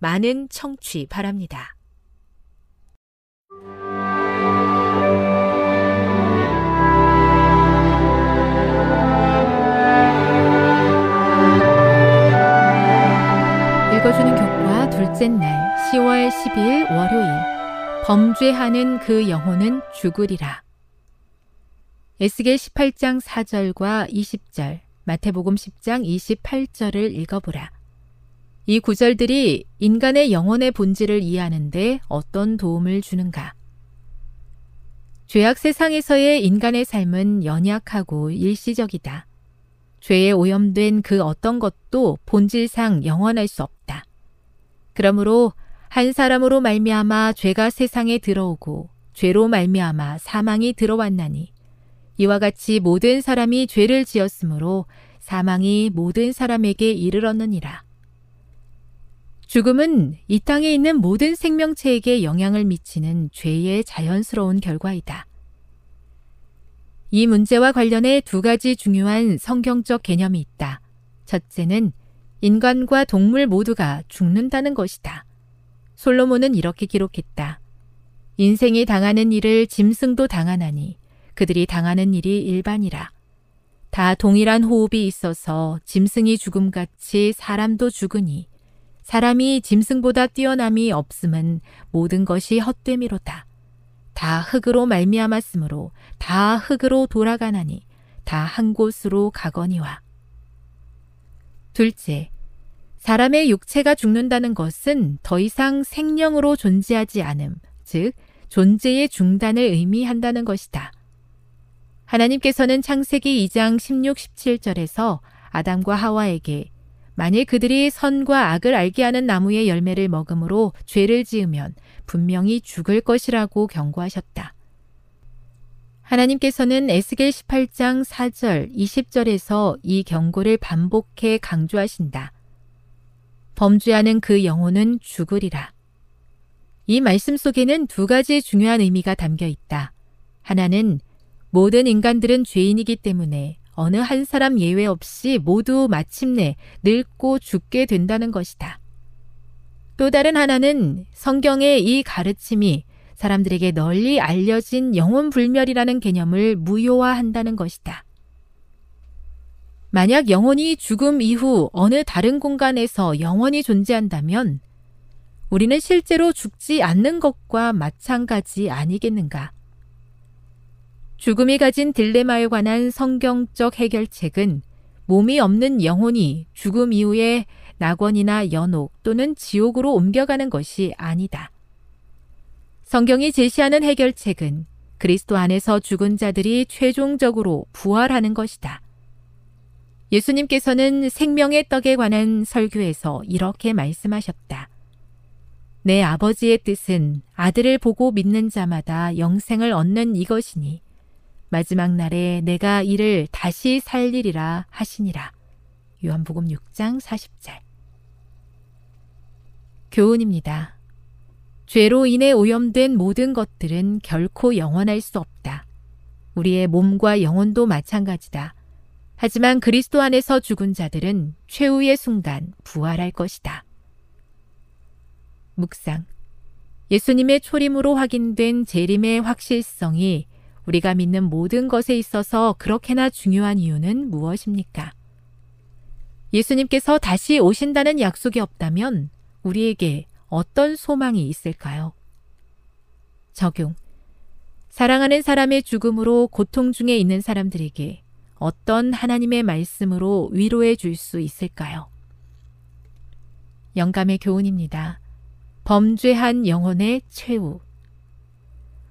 많은 청취 바랍니다. 읽어주는 교과 둘째 날 10월 12일 월요일 범죄하는 그 영혼은 죽으리라. 에스겔 18장 4절과 20절, 마태복음 10장 28절을 읽어보라. 이 구절들이 인간의 영혼의 본질을 이해하는데 어떤 도움을 주는가? 죄악 세상에서의 인간의 삶은 연약하고 일시적이다. 죄에 오염된 그 어떤 것도 본질상 영원할 수 없다. 그러므로 한 사람으로 말미암아 죄가 세상에 들어오고 죄로 말미암아 사망이 들어왔나니 이와 같이 모든 사람이 죄를 지었으므로 사망이 모든 사람에게 이르렀느니라. 죽음은 이 땅에 있는 모든 생명체에게 영향을 미치는 죄의 자연스러운 결과이다. 이 문제와 관련해 두 가지 중요한 성경적 개념이 있다. 첫째는 인간과 동물 모두가 죽는다는 것이다. 솔로몬은 이렇게 기록했다. 인생이 당하는 일을 짐승도 당하나니 그들이 당하는 일이 일반이라. 다 동일한 호흡이 있어서 짐승이 죽음같이 사람도 죽으니 사람이 짐승보다 뛰어남이 없음은 모든 것이 헛되미로다. 다 흙으로 말미암았으므로 다 흙으로 돌아가나니 다 한 곳으로 가거니와. 둘째, 사람의 육체가 죽는다는 것은 더 이상 생명으로 존재하지 않음, 즉, 존재의 중단을 의미한다는 것이다. 하나님께서는 창세기 2장 16, 17절에서 아담과 하와에게 만일 그들이 선과 악을 알게 하는 나무의 열매를 먹음으로 죄를 지으면 분명히 죽을 것이라고 경고하셨다. 하나님께서는 에스겔 18장 4절, 20절에서 이 경고를 반복해 강조하신다. 범죄하는 그 영혼은 죽으리라. 이 말씀 속에는 두 가지 중요한 의미가 담겨 있다. 하나는 모든 인간들은 죄인이기 때문에 어느 한 사람 예외 없이 모두 마침내 늙고 죽게 된다는 것이다. 또 다른 하나는 성경의 이 가르침이 사람들에게 널리 알려진 영혼 불멸이라는 개념을 무효화한다는 것이다. 만약 영혼이 죽음 이후 어느 다른 공간에서 영원히 존재한다면 우리는 실제로 죽지 않는 것과 마찬가지 아니겠는가? 죽음이 가진 딜레마에 관한 성경적 해결책은 몸이 없는 영혼이 죽음 이후에 낙원이나 연옥 또는 지옥으로 옮겨가는 것이 아니다. 성경이 제시하는 해결책은 그리스도 안에서 죽은 자들이 최종적으로 부활하는 것이다. 예수님께서는 생명의 떡에 관한 설교에서 이렇게 말씀하셨다. 내 아버지의 뜻은 아들을 보고 믿는 자마다 영생을 얻는 이것이니 마지막 날에 내가 이를 다시 살리리라 하시니라. 요한복음 6장 40절. 교훈입니다. 죄로 인해 오염된 모든 것들은 결코 영원할 수 없다. 우리의 몸과 영혼도 마찬가지다. 하지만 그리스도 안에서 죽은 자들은 최후의 순간 부활할 것이다. 묵상. 예수님의 초림으로 확인된 재림의 확실성이 우리가 믿는 모든 것에 있어서 그렇게나 중요한 이유는 무엇입니까? 예수님께서 다시 오신다는 약속이 없다면 우리에게 어떤 소망이 있을까요? 적용. 사랑하는 사람의 죽음으로 고통 중에 있는 사람들에게 어떤 하나님의 말씀으로 위로해 줄 수 있을까요? 영감의 교훈입니다. 범죄한 영혼의 최후.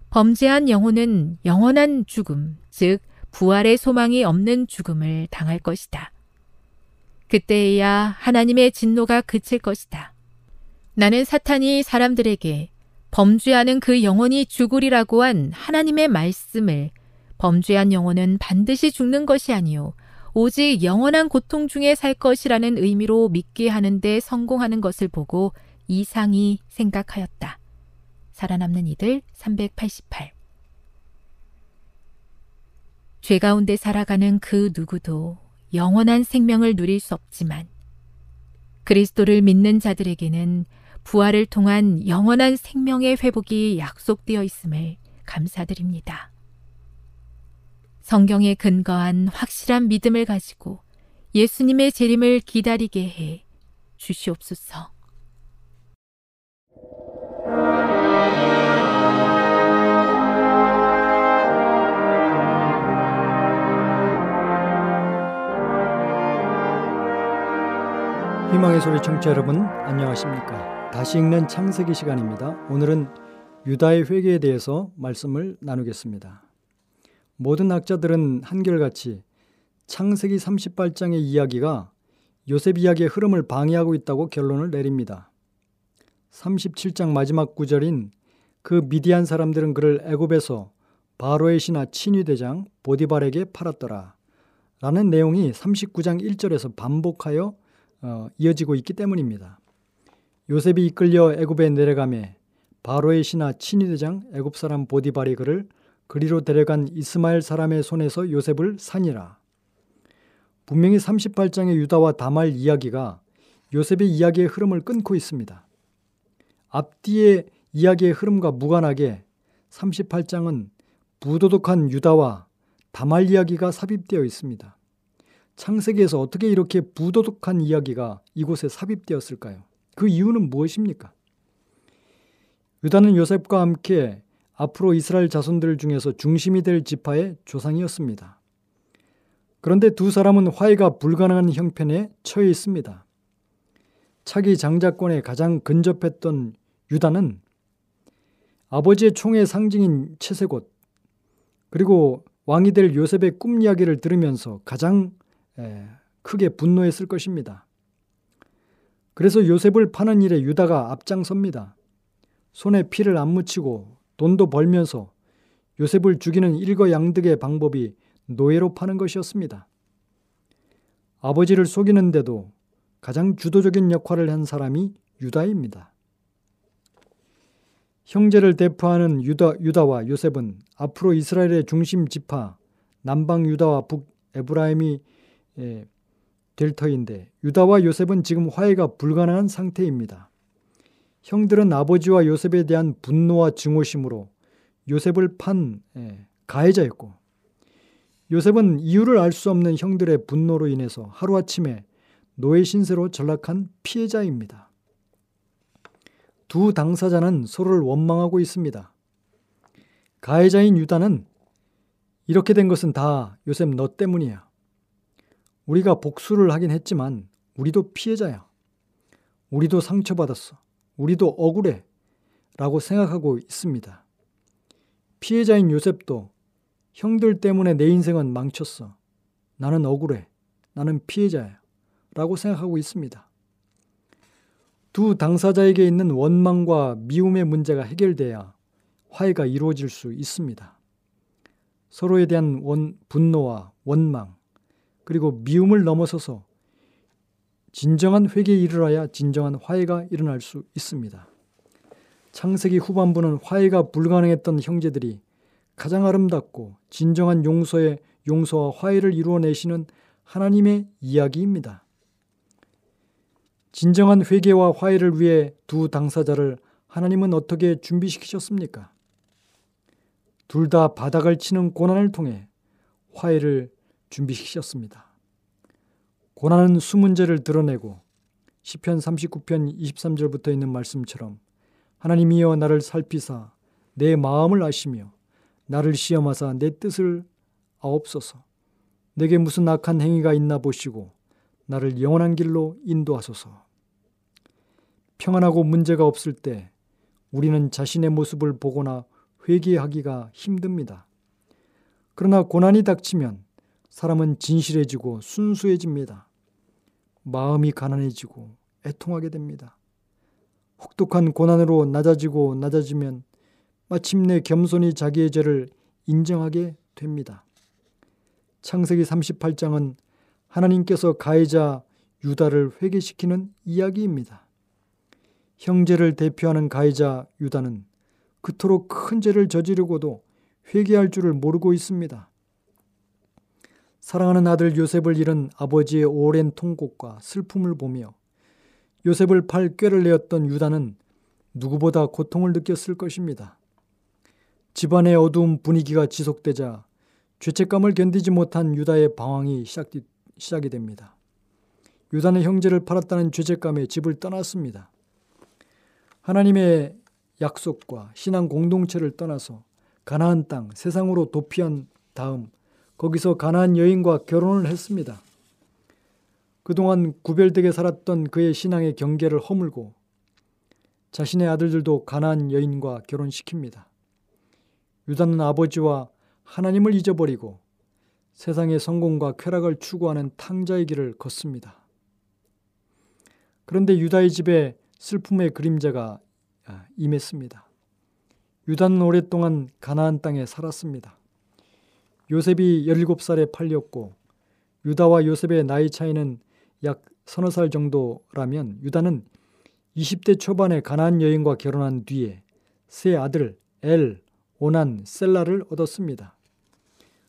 범죄한 영혼은 영원한 죽음, 즉, 부활의 소망이 없는 죽음을 당할 것이다. 그때에야 하나님의 진노가 그칠 것이다. 나는 사탄이 사람들에게 범죄하는 그 영혼이 죽으리라고 한 하나님의 말씀을 범죄한 영혼은 반드시 죽는 것이 아니요 오직 영원한 고통 중에 살 것이라는 의미로 믿게 하는데 성공하는 것을 보고 이상히 생각하였다. 살아남는 이들 388. 죄 가운데 살아가는 그 누구도 영원한 생명을 누릴 수 없지만 그리스도를 믿는 자들에게는 부활을 통한 영원한 생명의 회복이 약속되어 있음을 감사드립니다. 성경에 근거한 확실한 믿음을 가지고 예수님의 재림을 기다리게 해 주시옵소서. 희망의 소리 청취자 여러분 안녕하십니까? 다시 읽는 창세기 시간입니다. 오늘은 유다의 회개에 대해서 말씀을 나누겠습니다. 모든 학자들은 한결같이 창세기 38장의 이야기가 요셉 이야기의 흐름을 방해하고 있다고 결론을 내립니다. 37장 마지막 구절인 그 미디안 사람들은 그를 애굽에서 바로의 신하 친위대장 보디발에게 팔았더라 라는 내용이 39장 1절에서 반복하여 어, 이어지고 있기 때문입니다. 요셉이 이끌려 애굽에 내려가매 바로의 신하 친위대장 애굽 사람 보디발이 그를 그리로 데려간 이스마엘 사람의 손에서 요셉을 산이라. 분명히 38장의 유다와 다말 이야기가 요셉의 이야기의 흐름을 끊고 있습니다. 앞뒤의 이야기의 흐름과 무관하게 38장은 부도덕한 유다와 다말 이야기가 삽입되어 있습니다. 창세기에서 어떻게 이렇게 부도덕한 이야기가 이곳에 삽입되었을까요? 그 이유는 무엇입니까? 유다는 요셉과 함께 앞으로 이스라엘 자손들 중에서 중심이 될 지파의 조상이었습니다. 그런데 두 사람은 화해가 불가능한 형편에 처해 있습니다. 차기 장자권에 가장 근접했던 유다는 아버지의 총의 상징인 채색옷 그리고 왕이 될 요셉의 꿈 이야기를 들으면서 가장 크게 분노했을 것입니다. 그래서 요셉을 파는 일에 유다가 앞장섭니다. 손에 피를 안 묻히고 돈도 벌면서 요셉을 죽이는 일거양득의 방법이 노예로 파는 것이었습니다. 아버지를 속이는데도 가장 주도적인 역할을 한 사람이 유다입니다. 형제를 대표하는 유다, 유다와 요셉은 앞으로 이스라엘의 중심 지파 남방 유다와 북 에브라임이 예, 될 터인데 유다와 요셉은 지금 화해가 불가능한 상태입니다. 형들은 아버지와 요셉에 대한 분노와 증오심으로 요셉을 판 예, 가해자였고 요셉은 이유를 알 수 없는 형들의 분노로 인해서 하루아침에 노예 신세로 전락한 피해자입니다. 두 당사자는 서로를 원망하고 있습니다. 가해자인 유다는 이렇게 된 것은 다 요셉 너 때문이야. 우리가 복수를 하긴 했지만 우리도 피해자야. 우리도 상처받았어. 우리도 억울해. 라고 생각하고 있습니다. 피해자인 요셉도 형들 때문에 내 인생은 망쳤어. 나는 억울해. 나는 피해자야. 라고 생각하고 있습니다. 두 당사자에게 있는 원망과 미움의 문제가 해결돼야 화해가 이루어질 수 있습니다. 서로에 대한 원, 분노와 원망, 그리고 미움을 넘어서서 진정한 회개에 이르러야 진정한 화해가 일어날 수 있습니다. 창세기 후반부는 화해가 불가능했던 형제들이 가장 아름답고 진정한 용서의 용서와 화해를 이루어내시는 하나님의 이야기입니다. 진정한 회개와 화해를 위해 두 당사자를 하나님은 어떻게 준비시키셨습니까? 둘 다 바닥을 치는 고난을 통해 화해를 준비시키셨습니다. 고난은 수문제를 드러내고 시편 39편 23절부터 있는 말씀처럼 하나님이여 나를 살피사 내 마음을 아시며 나를 시험하사 내 뜻을 아옵소서 내게 무슨 악한 행위가 있나 보시고 나를 영원한 길로 인도하소서 평안하고 문제가 없을 때 우리는 자신의 모습을 보거나 회개하기가 힘듭니다. 그러나 고난이 닥치면 사람은 진실해지고 순수해집니다. 마음이 가난해지고 애통하게 됩니다. 혹독한 고난으로 낮아지고 낮아지면 마침내 겸손히 자기의 죄를 인정하게 됩니다. 창세기 38장은 하나님께서 가해자 유다를 회개시키는 이야기입니다. 형제를 대표하는 가해자 유다는 그토록 큰 죄를 저지르고도 회개할 줄을 모르고 있습니다. 사랑하는 아들 요셉을 잃은 아버지의 오랜 통곡과 슬픔을 보며 요셉을 팔 꾀를 내었던 유다는 누구보다 고통을 느꼈을 것입니다. 집안의 어두운 분위기가 지속되자 죄책감을 견디지 못한 유다의 방황이 시작이, 시작이 됩니다. 유다는 형제를 팔았다는 죄책감에 집을 떠났습니다. 하나님의 약속과 신앙 공동체를 떠나서 가나안 땅 세상으로 도피한 다음 거기서 가나안 여인과 결혼을 했습니다. 그동안 구별되게 살았던 그의 신앙의 경계를 허물고 자신의 아들들도 가나안 여인과 결혼시킵니다. 유다는 아버지와 하나님을 잊어버리고 세상의 성공과 쾌락을 추구하는 탕자의 길을 걷습니다. 그런데 유다의 집에 슬픔의 그림자가 아, 임했습니다. 유다는 오랫동안 가나안 땅에 살았습니다. 요셉이 17살에 팔렸고 유다와 요셉의 나이 차이는 약 서너 살 정도라면 유다는 20대 초반에 가나안 여인과 결혼한 뒤에 세 아들 엘, 오난, 셀라를 얻었습니다.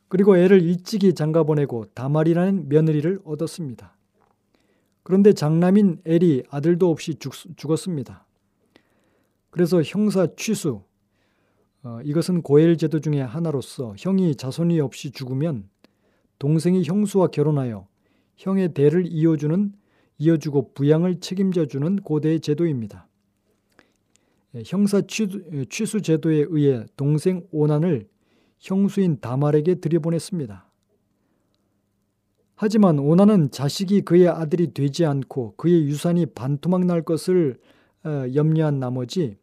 그리고 애를 일찍이 장가 보내고 다말이라는 며느리를 얻었습니다. 그런데 장남인 엘이 아들도 없이 죽, 죽었습니다. 그래서 형사 취수, 어, 이것은 고엘 제도 중의 하나로서 형이 자손이 없이 죽으면 동생이 형수와 결혼하여 형의 대를 이어주는 이어주고 부양을 책임져 주는 고대의 제도입니다. 예, 형사 취수, 취수 제도에 의해 동생 오난을 형수인 다말에게 들여보냈습니다. 하지만 오난은 자식이 그의 아들이 되지 않고 그의 유산이 반토막 날 것을 어, 염려한 나머지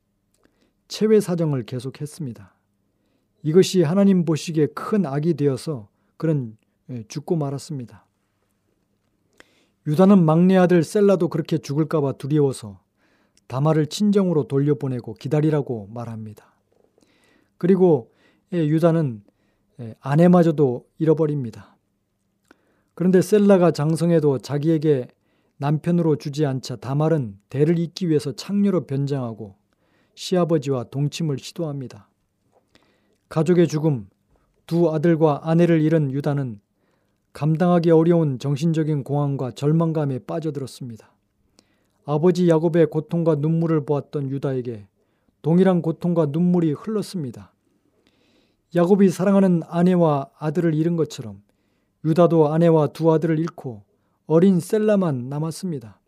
체외 사정을 계속했습니다. 이것이 하나님 보시기에 큰 악이 되어서 그는 예, 죽고 말았습니다. 유다는 막내 아들 셀라도 그렇게 죽을까봐 두려워서 다말을 친정으로 돌려보내고 기다리라고 말합니다. 그리고 예, 유다는 예, 아내마저도 잃어버립니다. 그런데 셀라가 장성해도 자기에게 남편으로 주지 않자 다말은 대를 잇기 위해서 창녀로 변장하고 시아버지와 동침을 시도합니다. 가족의 죽음, 두 아들과 아내를 잃은 유다는 감당하기 어려운 정신적인 공황과 절망감에 빠져들었습니다. 아버지 야곱의 고통과 눈물을 보았던 유다에게 동일한 고통과 눈물이 흘렀습니다. 야곱이 사랑하는 아내와 아들을 잃은 것처럼 유다도 아내와 두 아들을 잃고 어린 셀라만 남았습니다.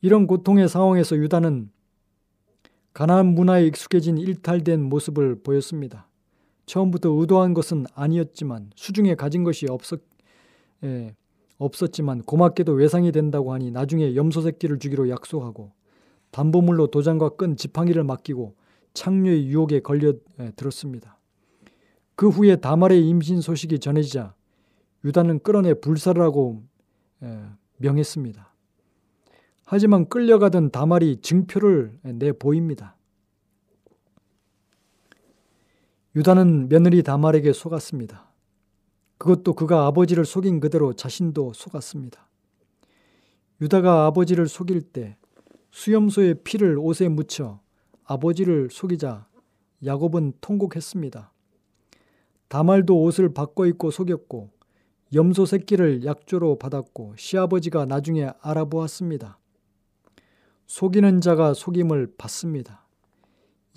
이런 고통의 상황에서 유다는 가나안 문화에 익숙해진 일탈된 모습을 보였습니다. 처음부터 의도한 것은 아니었지만 수중에 가진 것이 없었, 예, 없었지만 고맙게도 외상이 된다고 하니 나중에 염소 새끼를 주기로 약속하고 담보물로 도장과 끈 지팡이를 맡기고 창녀의 유혹에 걸려 들었습니다. 그 후에 다말의 임신 소식이 전해지자 유다는 끌어내 불사를 하고 명했습니다. 하지만 끌려가던 다말이 증표를 내 보입니다. 유다는 며느리 다말에게 속았습니다. 그것도 그가 아버지를 속인 그대로 자신도 속았습니다. 유다가 아버지를 속일 때 수염소의 피를 옷에 묻혀 아버지를 속이자 야곱은 통곡했습니다. 다말도 옷을 바꿔 입고 속였고 염소 새끼를 약조로 받았고 시아버지가 나중에 알아보았습니다. 속이는 자가 속임을 받습니다.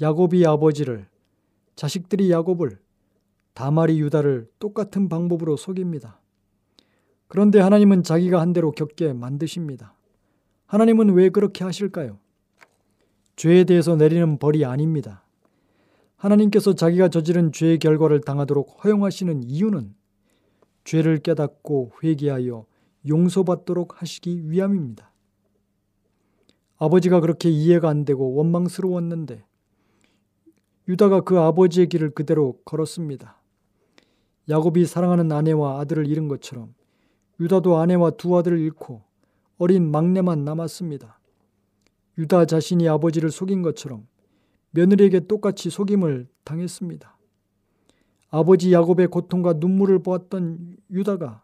야곱이 아버지를 자식들이 야곱을 다말이 유다를 똑같은 방법으로 속입니다. 그런데 하나님은 자기가 한 대로 겪게 만드십니다. 하나님은 왜 그렇게 하실까요? 죄에 대해서 내리는 벌이 아닙니다. 하나님께서 자기가 저지른 죄의 결과를 당하도록 허용하시는 이유는 죄를 깨닫고 회개하여 용서받도록 하시기 위함입니다. 아버지가 그렇게 이해가 안 되고 원망스러웠는데 유다가 그 아버지의 길을 그대로 걸었습니다. 야곱이 사랑하는 아내와 아들을 잃은 것처럼 유다도 아내와 두 아들을 잃고 어린 막내만 남았습니다. 유다 자신이 아버지를 속인 것처럼 며느리에게 똑같이 속임을 당했습니다. 아버지 야곱의 고통과 눈물을 보았던 유다가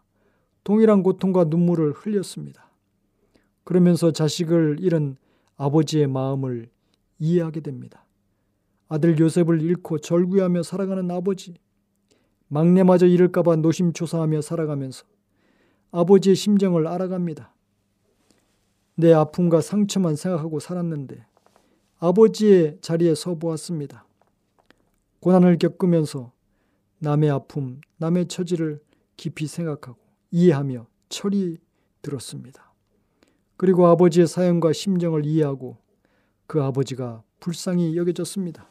동일한 고통과 눈물을 흘렸습니다. 그러면서 자식을 잃은 아버지의 마음을 이해하게 됩니다. 아들 요셉을 잃고 절구하며 살아가는 아버지, 막내마저 잃을까봐 노심초사하며 살아가면서 아버지의 심정을 알아갑니다. 내 아픔과 상처만 생각하고 살았는데 아버지의 자리에 서 보았습니다. 고난을 겪으면서 남의 아픔, 남의 처지를 깊이 생각하고 이해하며 철이 들었습니다. 그리고 아버지의 사연과 심정을 이해하고 그 아버지가 불쌍히 여겨졌습니다.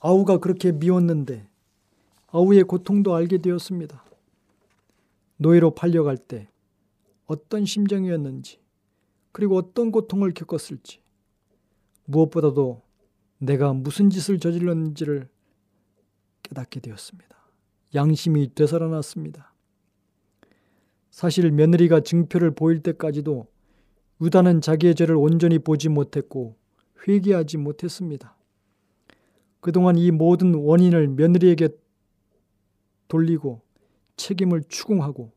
아우가 그렇게 미웠는데 아우의 고통도 알게 되었습니다. 노예로 팔려갈 때 어떤 심정이었는지 그리고 어떤 고통을 겪었을지 무엇보다도 내가 무슨 짓을 저질렀는지를 깨닫게 되었습니다. 양심이 되살아났습니다. 사실 며느리가 증표를 보일 때까지도 유다는 자기의 죄를 온전히 보지 못했고 회개하지 못했습니다. 그동안 이 모든 원인을 며느리에게 돌리고 책임을 추궁하고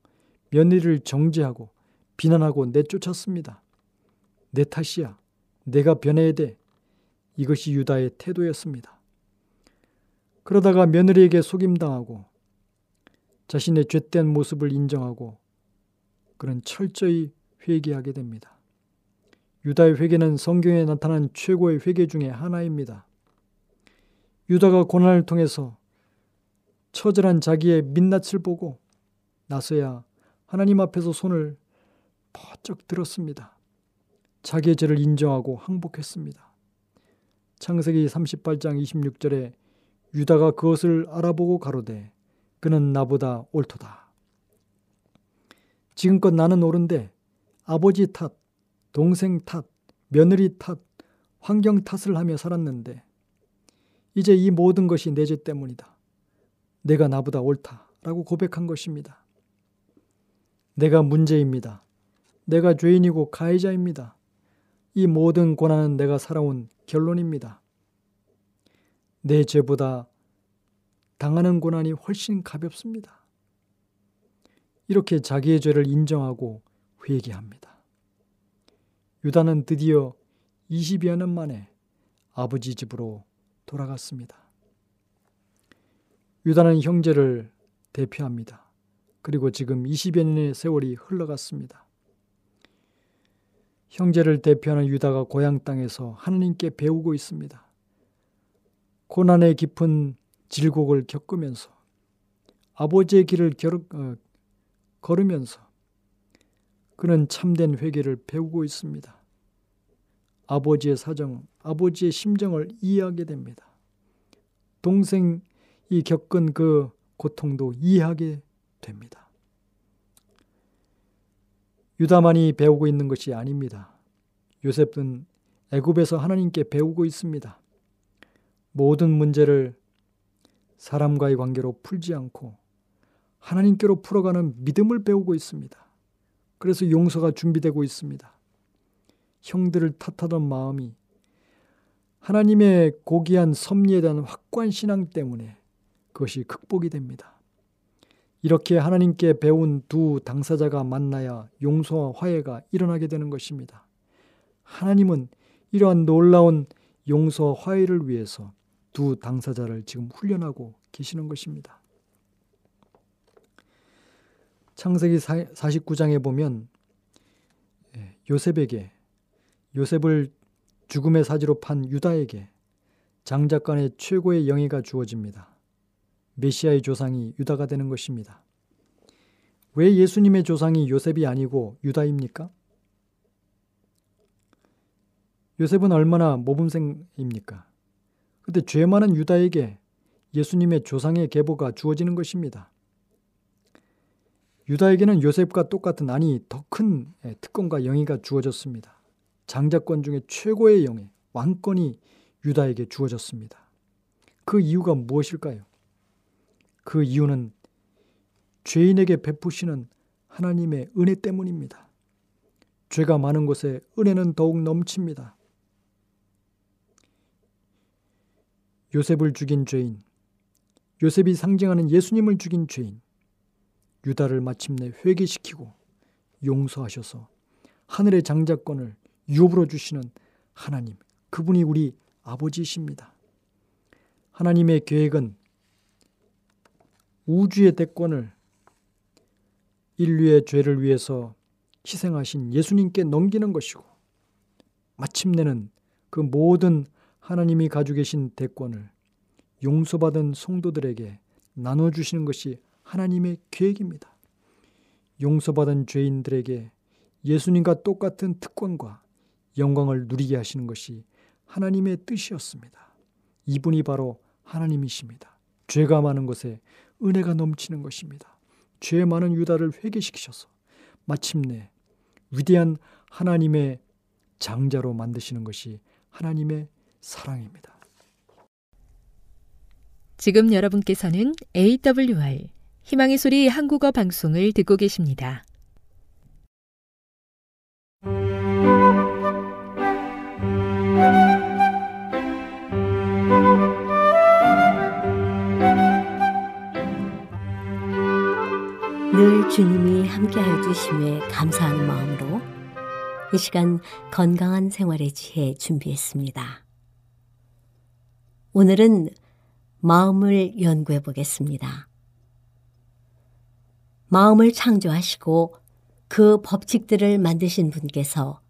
며느리를 정죄하고 비난하고 내쫓았습니다. 내 탓이야. 내가 변해야 돼. 이것이 유다의 태도였습니다. 그러다가 며느리에게 속임당하고 자신의 죄된 모습을 인정하고 그는 철저히 회개하게 됩니다. 유다의 회개는 성경에 나타난 최고의 회개 중의 하나입니다. 유다가 고난을 통해서 처절한 자기의 민낯을 보고 나서야 하나님 앞에서 손을 퍼쩍 들었습니다. 자기의 죄를 인정하고 항복했습니다. 창세기 38장 26절에 유다가 그것을 알아보고 가로되 그는 나보다 옳도다. 지금껏 나는 옳은데 아버지 탓, 동생 탓, 며느리 탓, 환경 탓을 하며 살았는데 이제 이 모든 것이 내 죄 때문이다. 내가 나보다 옳다라고 고백한 것입니다. 내가 문제입니다. 내가 죄인이고 가해자입니다. 이 모든 고난은 내가 살아온 결론입니다. 내 죄보다 당하는 고난이 훨씬 가볍습니다. 이렇게 자기의 죄를 인정하고 회개합니다. 유다는 드디어 20여 년 만에 아버지 집으로 돌아갔습니다. 유다는 형제를 대표합니다. 그리고 지금 20여 년의 세월이 흘러갔습니다. 형제를 대표하는 유다가 고향 땅에서 하나님께 배우고 있습니다. 고난의 깊은 질곡을 겪으면서 아버지의 길을 겨루, 어, 걸으면서 그는 참된 회개를 배우고 있습니다. 아버지의 사정, 아버지의 심정을 이해하게 됩니다. 동생이 겪은 그 고통도 이해하게 됩니다. 유다만이 배우고 있는 것이 아닙니다. 요셉은 애굽에서 하나님께 배우고 있습니다. 모든 문제를 사람과의 관계로 풀지 않고 하나님께로 풀어가는 믿음을 배우고 있습니다. 그래서 용서가 준비되고 있습니다. 형들을 탓하던 마음이 하나님의 고귀한 섭리에 대한 확고한 신앙 때문에 그것이 극복이 됩니다. 이렇게 하나님께 배운 두 당사자가 만나야 용서와 화해가 일어나게 되는 것입니다. 하나님은 이러한 놀라운 용서와 화해를 위해서 두 당사자를 지금 훈련하고 계시는 것입니다. 창세기 49장에 보면 예, 요셉에게 요셉을 죽음의 사지로 판 유다에게 장작관의 최고의 영예가 주어집니다. 메시아의 조상이 유다가 되는 것입니다. 왜 예수님의 조상이 요셉이 아니고 유다입니까? 요셉은 얼마나 모범생입니까? 근데 죄 많은 유다에게 예수님의 조상의 계보가 주어지는 것입니다. 유다에게는 요셉과 똑같은 아니 더 큰 특권과 영예가 주어졌습니다. 장자권 중에 최고의 영예, 왕권이 유다에게 주어졌습니다. 그 이유가 무엇일까요? 그 이유는 죄인에게 베푸시는 하나님의 은혜 때문입니다. 죄가 많은 곳에 은혜는 더욱 넘칩니다. 요셉을 죽인 죄인, 요셉이 상징하는 예수님을 죽인 죄인, 유다를 마침내 회개시키고 용서하셔서 하늘의 장자권을 유업으로 주시는 하나님, 그분이 우리 아버지이십니다. 하나님의 계획은 우주의 대권을 인류의 죄를 위해서 희생하신 예수님께 넘기는 것이고 마침내는 그 모든 하나님이 가지고 계신 대권을 용서받은 성도들에게 나눠주시는 것이 하나님의 계획입니다. 용서받은 죄인들에게 예수님과 똑같은 특권과 영광을 누리게 하시는 것이 하나님의 뜻이었습니다. 이분이 바로 하나님이십니다. 죄가 많은 곳에 은혜가 넘치는 것입니다. 죄 많은 유다를 회개시키셔서 마침내 위대한 하나님의 장자로 만드시는 것이 하나님의 사랑입니다. 지금 여러분께서는 AWR 희망의 소리 한국어 방송을 듣고 계십니다. 늘 주님이 함께하여 주심에 감사하는 마음으로 이 시간 건강한 생활의 지혜 준비했습니다. 오늘은 마음을 연구해 보겠습니다. 마음을 창조하시고 그 법칙들을 만드신 분께서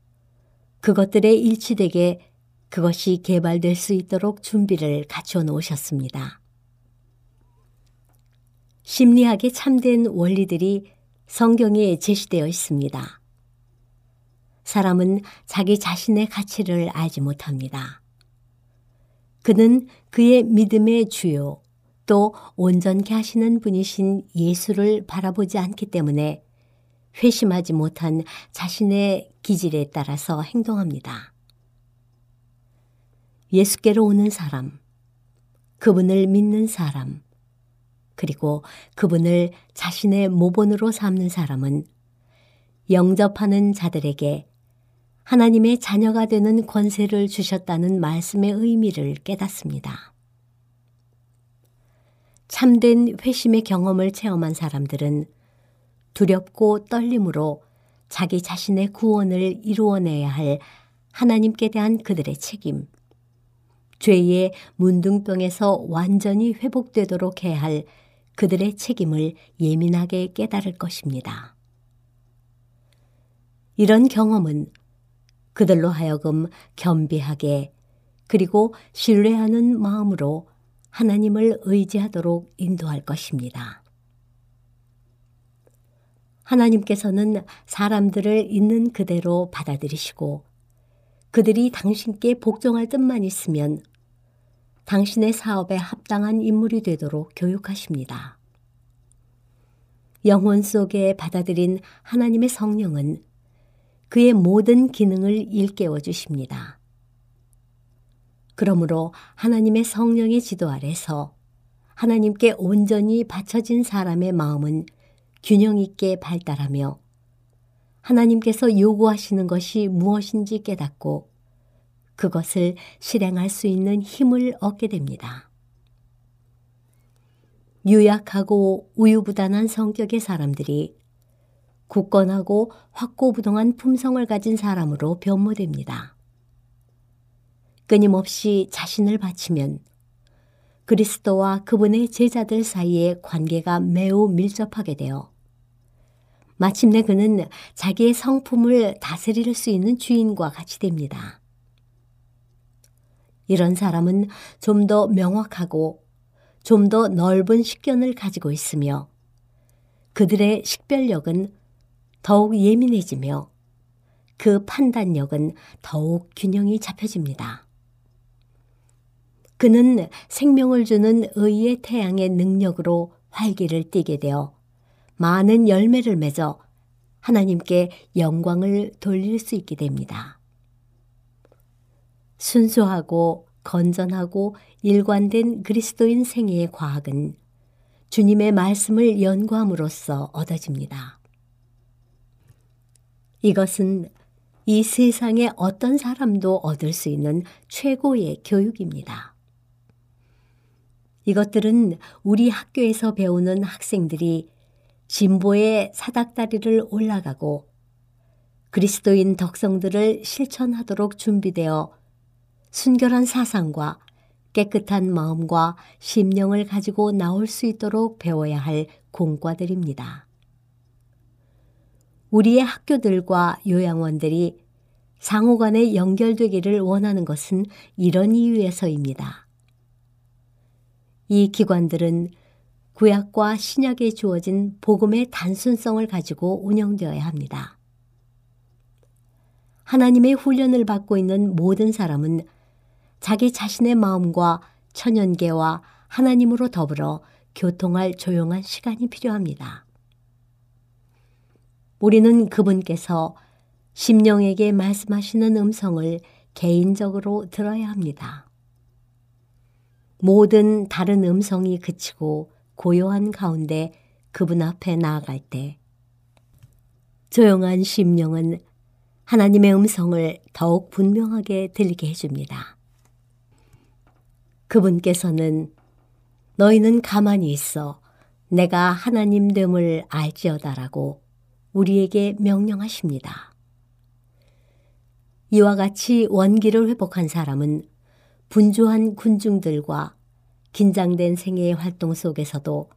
그것들에 일치되게 그것이 개발될 수 있도록 준비를 갖춰 놓으셨습니다. 심리학의 참된 원리들이 성경에 제시되어 있습니다. 사람은 자기 자신의 가치를 알지 못합니다. 그는 그의 믿음의 주요 또 온전케 하시는 분이신 예수를 바라보지 않기 때문에 회심하지 못한 자신의 기질에 따라서 행동합니다. 예수께로 오는 사람, 그분을 믿는 사람, 그리고 그분을 자신의 모본으로 삼는 사람은 영접하는 자들에게 하나님의 자녀가 되는 권세를 주셨다는 말씀의 의미를 깨닫습니다. 참된 회심의 경험을 체험한 사람들은 두렵고 떨림으로 자기 자신의 구원을 이루어내야 할 하나님께 대한 그들의 책임, 죄의 문둥병에서 완전히 회복되도록 해야 할 그들의 책임을 예민하게 깨달을 것입니다. 이런 경험은 그들로 하여금 겸비하게 그리고 신뢰하는 마음으로 하나님을 의지하도록 인도할 것입니다. 하나님께서는 사람들을 있는 그대로 받아들이시고 그들이 당신께 복종할 뜻만 있으면 당신의 사업에 합당한 인물이 되도록 교육하십니다. 영혼 속에 받아들인 하나님의 성령은 그의 모든 기능을 일깨워 주십니다. 그러므로 하나님의 성령의 지도 아래서 하나님께 온전히 바쳐진 사람의 마음은 균형 있게 발달하며 하나님께서 요구하시는 것이 무엇인지 깨닫고 그것을 실행할 수 있는 힘을 얻게 됩니다. 유약하고 우유부단한 성격의 사람들이 굳건하고 확고부동한 품성을 가진 사람으로 변모됩니다. 끊임없이 자신을 바치면 그리스도와 그분의 제자들 사이의 관계가 매우 밀접하게 되어 마침내 그는 자기의 성품을 다스릴 수 있는 주인과 같이 됩니다. 이런 사람은 좀 더 명확하고 좀 더 넓은 식견을 가지고 있으며 그들의 식별력은 더욱 예민해지며 그 판단력은 더욱 균형이 잡혀집니다. 그는 생명을 주는 의의 태양의 능력으로 활기를 띠게 되어 많은 열매를 맺어 하나님께 영광을 돌릴 수 있게 됩니다. 순수하고 건전하고 일관된 그리스도인 생애의 과학은 주님의 말씀을 연구함으로써 얻어집니다. 이것은 이 세상의 어떤 사람도 얻을 수 있는 최고의 교육입니다. 이것들은 우리 학교에서 배우는 학생들이 진보의 사닥다리를 올라가고 그리스도인 덕성들을 실천하도록 준비되어 순결한 사상과 깨끗한 마음과 심령을 가지고 나올 수 있도록 배워야 할 공과들입니다. 우리의 학교들과 요양원들이 상호 간에 연결되기를 원하는 것은 이런 이유에서입니다. 이 기관들은 구약과 신약에 주어진 복음의 단순성을 가지고 운영되어야 합니다. 하나님의 훈련을 받고 있는 모든 사람은 자기 자신의 마음과 천연계와 하나님으로 더불어 교통할 조용한 시간이 필요합니다. 우리는 그분께서 심령에게 말씀하시는 음성을 개인적으로 들어야 합니다. 모든 다른 음성이 그치고 고요한 가운데 그분 앞에 나아갈 때 조용한 심령은 하나님의 음성을 더욱 분명하게 들리게 해줍니다. 그분께서는 너희는 가만히 있어 내가 하나님 됨을 알지어다라고 우리에게 명령하십니다. 이와 같이 원기를 회복한 사람은 분주한 군중들과 긴장된 생애의 활동 속에서도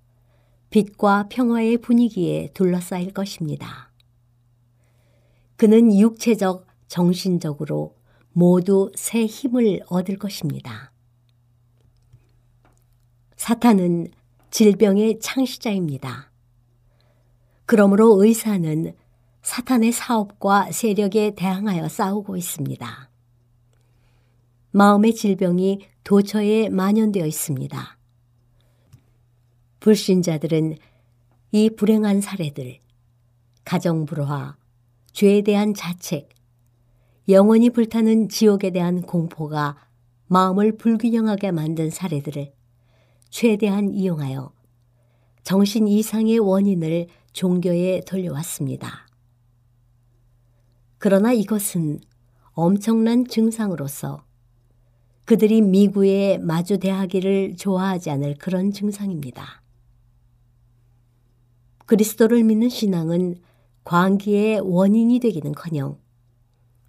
빛과 평화의 분위기에 둘러싸일 것입니다. 그는 육체적, 정신적으로 모두 새 힘을 얻을 것입니다. 사탄은 질병의 창시자입니다. 그러므로 의사는 사탄의 사업과 세력에 대항하여 싸우고 있습니다. 마음의 질병이 도처에 만연되어 있습니다. 불신자들은 이 불행한 사례들, 가정불화, 죄에 대한 자책, 영원히 불타는 지옥에 대한 공포가 마음을 불균형하게 만든 사례들을 최대한 이용하여 정신 이상의 원인을 종교에 돌려왔습니다. 그러나 이것은 엄청난 증상으로서 그들이 미구에 마주대하기를 좋아하지 않을 그런 증상입니다. 그리스도를 믿는 신앙은 광기의 원인이 되기는 커녕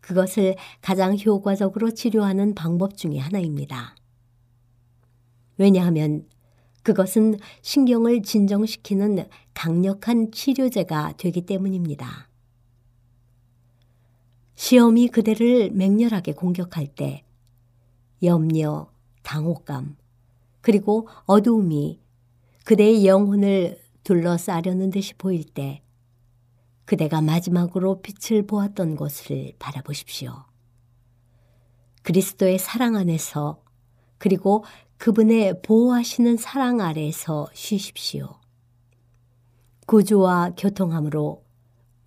그것을 가장 효과적으로 치료하는 방법 중의 하나입니다. 왜냐하면 그것은 신경을 진정시키는 강력한 치료제가 되기 때문입니다. 시험이 그대를 맹렬하게 공격할 때 염려, 당혹감, 그리고 어두움이 그대의 영혼을 둘러싸려는 듯이 보일 때 그대가 마지막으로 빛을 보았던 곳을 바라보십시오. 그리스도의 사랑 안에서 그리고 그분의 보호하시는 사랑 아래에서 쉬십시오. 구주와 교통함으로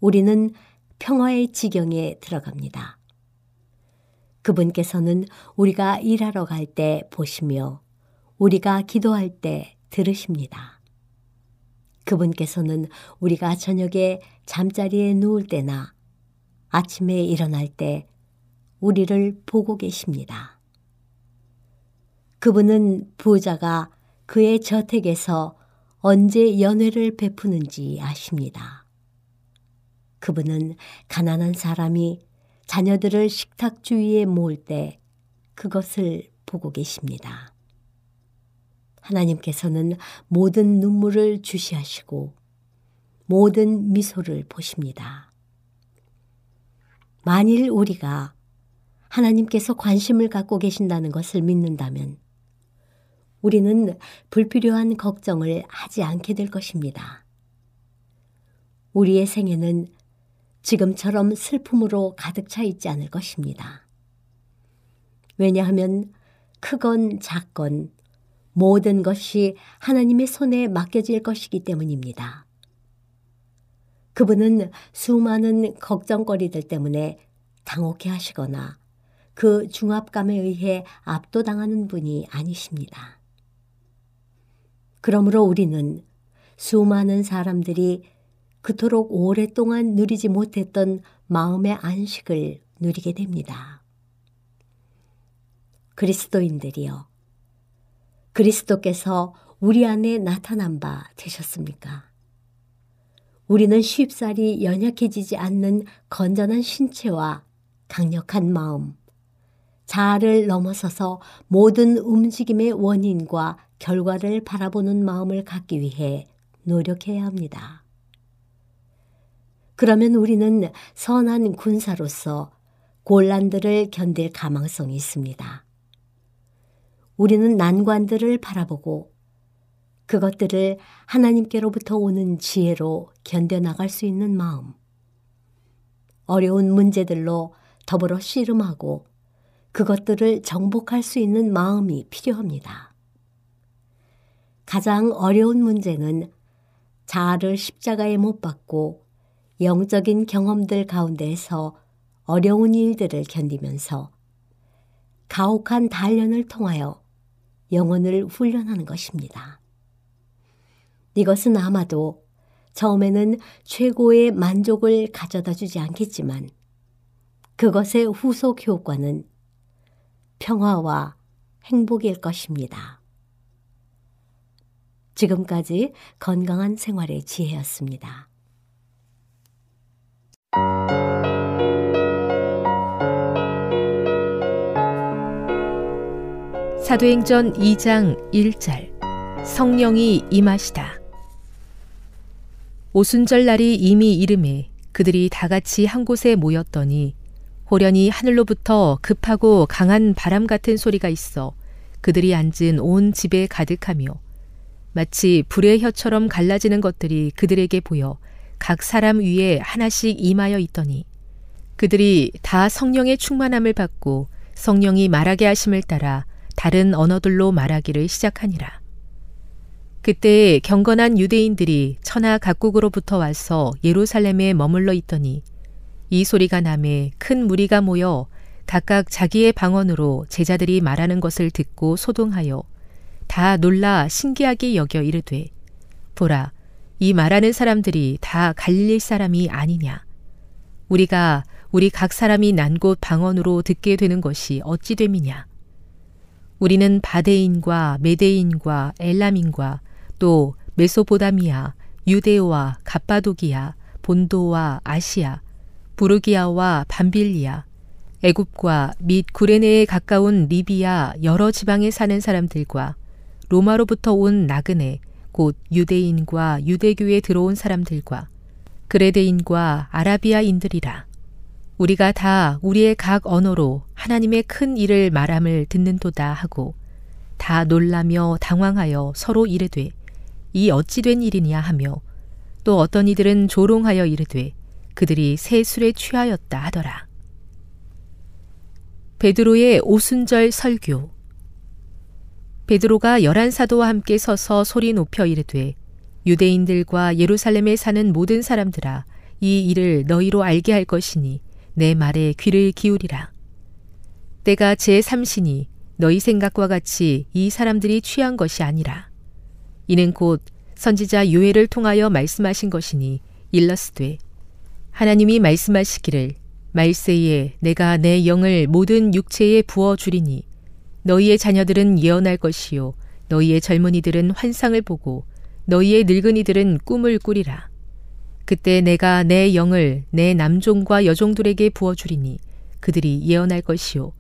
우리는 평화의 지경에 들어갑니다. 그분께서는 우리가 일하러 갈 때 보시며 우리가 기도할 때 들으십니다. 그분께서는 우리가 저녁에 잠자리에 누울 때나 아침에 일어날 때 우리를 보고 계십니다. 그분은 부자가 그의 저택에서 언제 연회를 베푸는지 아십니다. 그분은 가난한 사람이 자녀들을 식탁 주위에 모을 때 그것을 보고 계십니다. 하나님께서는 모든 눈물을 주시하시고 모든 미소를 보십니다. 만일 우리가 하나님께서 관심을 갖고 계신다는 것을 믿는다면 우리는 불필요한 걱정을 하지 않게 될 것입니다. 우리의 생애는 지금처럼 슬픔으로 가득 차 있지 않을 것입니다. 왜냐하면 크건 작건 모든 것이 하나님의 손에 맡겨질 것이기 때문입니다. 그분은 수많은 걱정거리들 때문에 당혹해 하시거나 그 중압감에 의해 압도당하는 분이 아니십니다. 그러므로 우리는 수많은 사람들이 그토록 오랫동안 누리지 못했던 마음의 안식을 누리게 됩니다. 그리스도인들이여, 그리스도께서 우리 안에 나타난 바 되셨습니까? 우리는 쉽사리 연약해지지 않는 건전한 신체와 강력한 마음, 자아를 넘어서서 모든 움직임의 원인과 결과를 바라보는 마음을 갖기 위해 노력해야 합니다. 그러면 우리는 선한 군사로서 곤란들을 견딜 가망성이 있습니다. 우리는 난관들을 바라보고 그것들을 하나님께로부터 오는 지혜로 견뎌나갈 수 있는 마음. 어려운 문제들로 더불어 씨름하고 그것들을 정복할 수 있는 마음이 필요합니다. 가장 어려운 문제는 자아를 십자가에 못 박고 영적인 경험들 가운데에서 어려운 일들을 견디면서 가혹한 단련을 통하여 영혼을 훈련하는 것입니다. 이것은 아마도 처음에는 최고의 만족을 가져다 주지 않겠지만 그것의 후속 효과는 평화와 행복일 것입니다. 지금까지 건강한 생활의 지혜였습니다. 사도행전 2장 1절 성령이 임하시다. 오순절 날이 이미 이름에 그들이 다 같이 한 곳에 모였더니 호련히 하늘로부터 급하고 강한 바람 같은 소리가 있어 그들이 앉은 온 집에 가득하며 마치 불의 혀처럼 갈라지는 것들이 그들에게 보여 각 사람 위에 하나씩 임하여 있더니 그들이 다 성령의 충만함을 받고 성령이 말하게 하심을 따라 다른 언어들로 말하기를 시작하니라. 그때 경건한 유대인들이 천하 각국으로부터 와서 예루살렘에 머물러 있더니 이 소리가 남에 큰 무리가 모여 각각 자기의 방언으로 제자들이 말하는 것을 듣고 소동하여 다 놀라 신기하게 여겨 이르되 보라 이 말하는 사람들이 다 갈릴리 사람이 아니냐 우리가 우리 각 사람이 난 곳 방언으로 듣게 되는 것이 어찌 됨이냐 우리는 바데인과 메데인과 엘람인과 또 메소보다미아 유데오와 갑바도기아 본도와 아시아 부르기아와 밤빌리아, 애굽과 및 구레네에 가까운 리비아 여러 지방에 사는 사람들과 로마로부터 온 나그네, 곧 유대인과 유대교에 들어온 사람들과 그레데인과 아라비아인들이라. 우리가 다 우리의 각 언어로 하나님의 큰 일을 말함을 듣는도다 하고 다 놀라며 당황하여 서로 이르되 이 어찌 된 일이냐 하며 또 어떤 이들은 조롱하여 이르되 그들이 새 술에 취하였다 하더라. 베드로의 오순절 설교 베드로가 열한 사도와 함께 서서 소리 높여 이르되 유대인들과 예루살렘에 사는 모든 사람들아 이 일을 너희로 알게 할 것이니 내 말에 귀를 기울이라. 때가 제 삼신이 너희 생각과 같이 이 사람들이 취한 것이 아니라 이는 곧 선지자 요엘을 통하여 말씀하신 것이니 일러스되 하나님이 말씀하시기를 말세에 내가 내 영을 모든 육체에 부어 주리니 너희의 자녀들은 예언할 것이요 너희의 젊은이들은 환상을 보고 너희의 늙은이들은 꿈을 꾸리라 그때 내가 내 영을 내 남종과 여종들에게 부어 주리니 그들이 예언할 것이요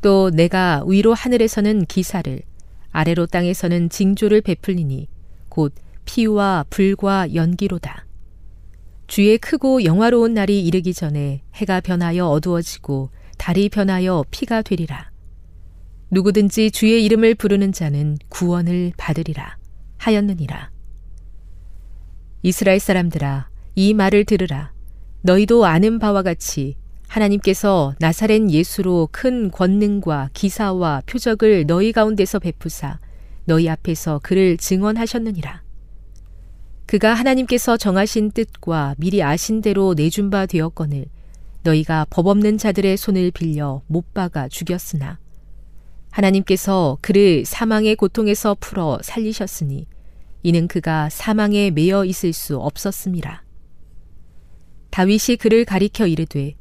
또 내가 위로 하늘에서는 기사를 아래로 땅에서는 징조를 베풀리니 곧 피와 불과 연기로다. 주의 크고 영화로운 날이 이르기 전에 해가 변하여 어두워지고 달이 변하여 피가 되리라. 누구든지 주의 이름을 부르는 자는 구원을 받으리라 하였느니라. 이스라엘 사람들아 이 말을 들으라. 너희도 아는 바와 같이 하나님께서 나사렛 예수로 큰 권능과 기사와 표적을 너희 가운데서 베푸사 너희 앞에서 그를 증언하셨느니라. 그가 하나님께서 정하신 뜻과 미리 아신 대로 내준 바 되었거늘 너희가 법 없는 자들의 손을 빌려 못 박아 죽였으나 하나님께서 그를 사망의 고통에서 풀어 살리셨으니 이는 그가 사망에 매여 있을 수 없었음이라. 다윗이 그를 가리켜 이르되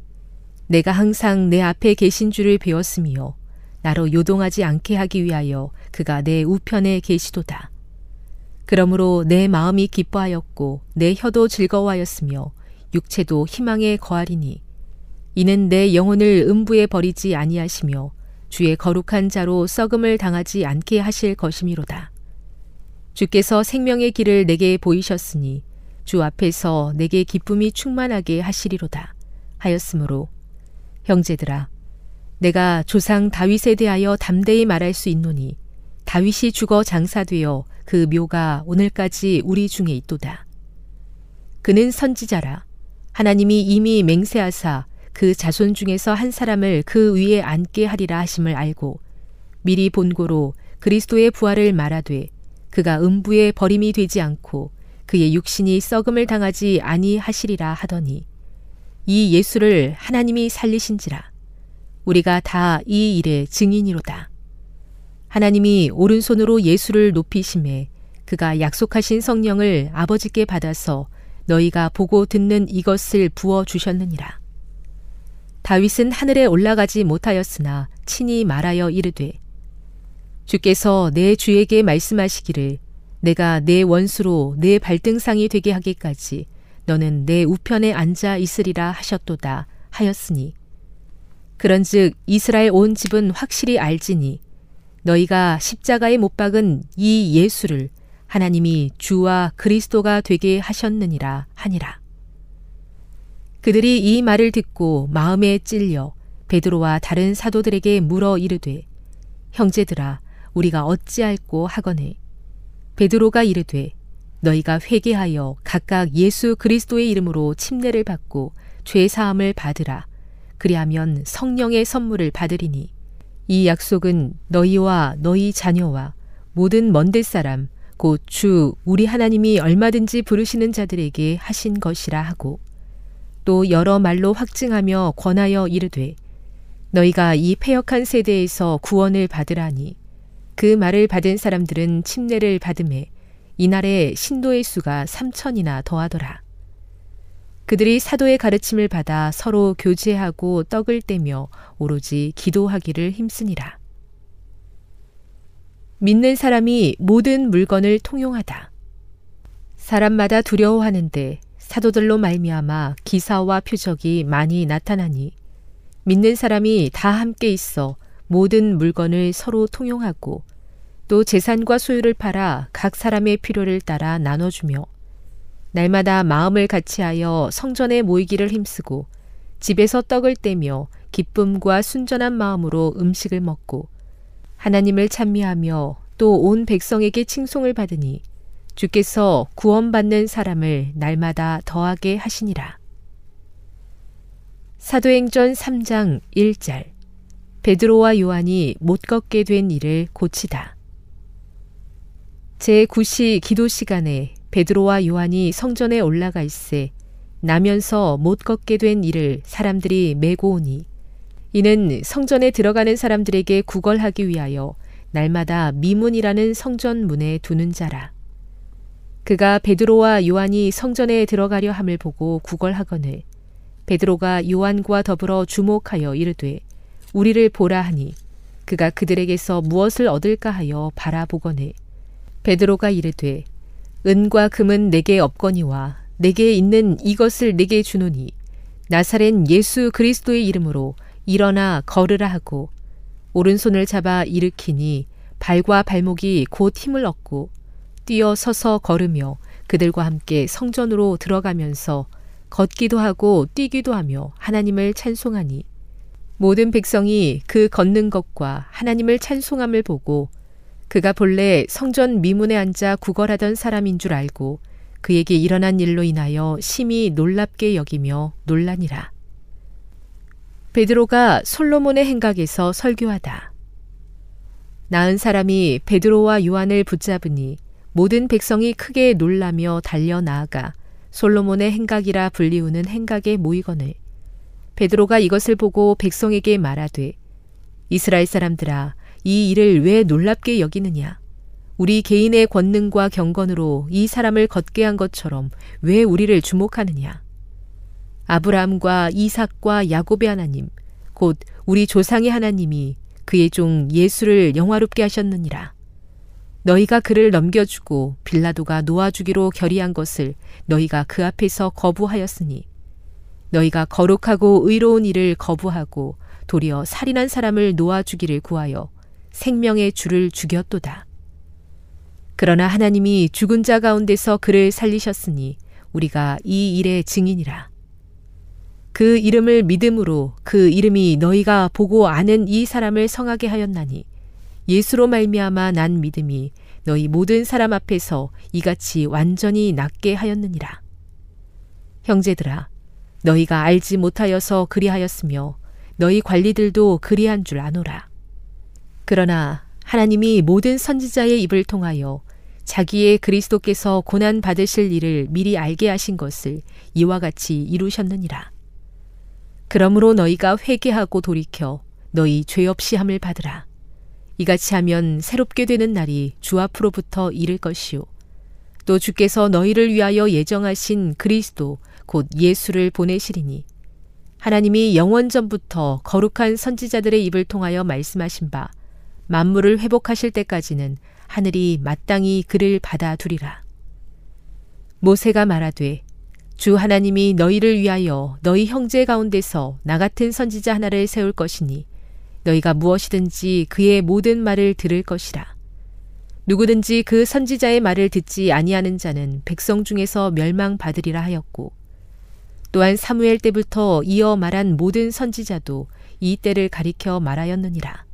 내가 항상 내 앞에 계신 줄을 배웠으며 나로 요동하지 않게 하기 위하여 그가 내 우편에 계시도다. 그러므로 내 마음이 기뻐하였고 내 혀도 즐거워하였으며 육체도 희망에 거하리니 이는 내 영혼을 음부에 버리지 아니하시며 주의 거룩한 자로 썩음을 당하지 않게 하실 것이미로다. 주께서 생명의 길을 내게 보이셨으니 주 앞에서 내게 기쁨이 충만하게 하시리로다 하였으므로 형제들아 내가 조상 다윗에 대하여 담대히 말할 수 있노니 다윗이 죽어 장사되어 그 묘가 오늘까지 우리 중에 있도다. 그는 선지자라 하나님이 이미 맹세하사 그 자손 중에서 한 사람을 그 위에 앉게 하리라 하심을 알고 미리 본고로 그리스도의 부활을 말하되 그가 음부에 버림이 되지 않고 그의 육신이 썩음을 당하지 아니하시리라 하더니 이 예수를 하나님이 살리신지라 우리가 다 이 일의 증인이로다. 하나님이 오른손으로 예수를 높이심에 그가 약속하신 성령을 아버지께 받아서 너희가 보고 듣는 이것을 부어 주셨느니라. 다윗은 하늘에 올라가지 못하였으나 친히 말하여 이르되 주께서 내 주에게 말씀하시기를 내가 내 원수로 내 발등상이 되게 하기까지 너는 내 우편에 앉아 있으리라 하셨도다 하였으니 그런즉 이스라엘 온 집은 확실히 알지니 너희가 십자가에 못 박은 이 예수를 하나님이 주와 그리스도가 되게 하셨느니라 하니라. 그들이 이 말을 듣고 마음에 찔려 베드로와 다른 사도들에게 물어 이르되 형제들아 우리가 어찌할꼬 하거늘 베드로가 이르되 너희가 회개하여 각각 예수 그리스도의 이름으로 침례를 받고 죄 사함을 받으라. 그리하면 성령의 선물을 받으리니. 이 약속은 너희와 너희 자녀와 모든 먼데 사람 곧 주 우리 하나님이 얼마든지 부르시는 자들에게 하신 것이라 하고 또 여러 말로 확증하며 권하여 이르되 너희가 이 패역한 세대에서 구원을 받으라니 그 말을 받은 사람들은 침례를 받음에 이날에 신도의 수가 삼천이나 더하더라. 그들이 사도의 가르침을 받아 서로 교제하고 떡을 떼며 오로지 기도하기를 힘쓰니라. 믿는 사람이 모든 물건을 통용하다. 사람마다 두려워하는데 사도들로 말미암아 기사와 표적이 많이 나타나니 믿는 사람이 다 함께 있어 모든 물건을 서로 통용하고 또 재산과 소유를 팔아 각 사람의 필요를 따라 나눠주며 날마다 마음을 같이하여 성전에 모이기를 힘쓰고 집에서 떡을 떼며 기쁨과 순전한 마음으로 음식을 먹고 하나님을 찬미하며 또 온 백성에게 칭송을 받으니 주께서 구원받는 사람을 날마다 더하게 하시니라. 사도행전 3장 1절 베드로와 요한이 못 걷게 된 일을 고치다. 제9시 기도 시간에 베드로와 요한이 성전에 올라가 있세 나면서 못 걷게 된 이를 사람들이 메고 오니 이는 성전에 들어가는 사람들에게 구걸하기 위하여 날마다 미문이라는 성전 문에 두는 자라. 그가 베드로와 요한이 성전에 들어가려 함을 보고 구걸하거늘 베드로가 요한과 더불어 주목하여 이르되 우리를 보라 하니 그가 그들에게서 무엇을 얻을까 하여 바라보거늘. 베드로가 이르되 은과 금은 내게 없거니와 내게 있는 이것을 내게 주노니 나사렛 예수 그리스도의 이름으로 일어나 걸으라 하고 오른손을 잡아 일으키니 발과 발목이 곧 힘을 얻고 뛰어 서서 걸으며 그들과 함께 성전으로 들어가면서 걷기도 하고 뛰기도 하며 하나님을 찬송하니 모든 백성이 그 걷는 것과 하나님을 찬송함을 보고 그가 본래 성전 미문에 앉아 구걸하던 사람인 줄 알고 그에게 일어난 일로 인하여 심히 놀랍게 여기며 논란이라. 베드로가 솔로몬의 행각에서 설교하다. 나은 사람이 베드로와 요한을 붙잡으니 모든 백성이 크게 놀라며 달려 나아가 솔로몬의 행각이라 불리우는 행각에 모이거늘 베드로가 이것을 보고 백성에게 말하되 이스라엘 사람들아 이 일을 왜 놀랍게 여기느냐 우리 개인의 권능과 경건으로 이 사람을 걷게 한 것처럼 왜 우리를 주목하느냐 아브라함과 이삭과 야곱의 하나님 곧 우리 조상의 하나님이 그의 종 예수를 영화롭게 하셨느니라. 너희가 그를 넘겨주고 빌라도가 놓아주기로 결의한 것을 너희가 그 앞에서 거부하였으니 너희가 거룩하고 의로운 일을 거부하고 도리어 살인한 사람을 놓아 주기를 구하여 생명의 주를 죽였도다. 그러나 하나님이 죽은 자 가운데서 그를 살리셨으니 우리가 이 일의 증인이라. 그 이름을 믿음으로 그 이름이 너희가 보고 아는 이 사람을 성하게 하였나니 예수로 말미암아 난 믿음이 너희 모든 사람 앞에서 이같이 완전히 낫게 하였느니라. 형제들아, 너희가 알지 못하여서 그리하였으며 너희 관리들도 그리한 줄 아노라. 그러나 하나님이 모든 선지자의 입을 통하여 자기의 그리스도께서 고난 받으실 일을 미리 알게 하신 것을 이와 같이 이루셨느니라. 그러므로 너희가 회개하고 돌이켜 너희 죄 없이 함을 받으라. 이같이 하면 새롭게 되는 날이 주 앞으로부터 이를 것이요. 또 주께서 너희를 위하여 예정하신 그리스도 곧 예수를 보내시리니 하나님이 영원 전부터 거룩한 선지자들의 입을 통하여 말씀하신 바 만물을 회복하실 때까지는 하늘이 마땅히 그를 받아두리라. 모세가 말하되 주 하나님이 너희를 위하여 너희 형제 가운데서 나 같은 선지자 하나를 세울 것이니 너희가 무엇이든지 그의 모든 말을 들을 것이라. 누구든지 그 선지자의 말을 듣지 아니하는 자는 백성 중에서 멸망받으리라 하였고 또한 사무엘 때부터 이어 말한 모든 선지자도 이 때를 가리켜 말하였느니라.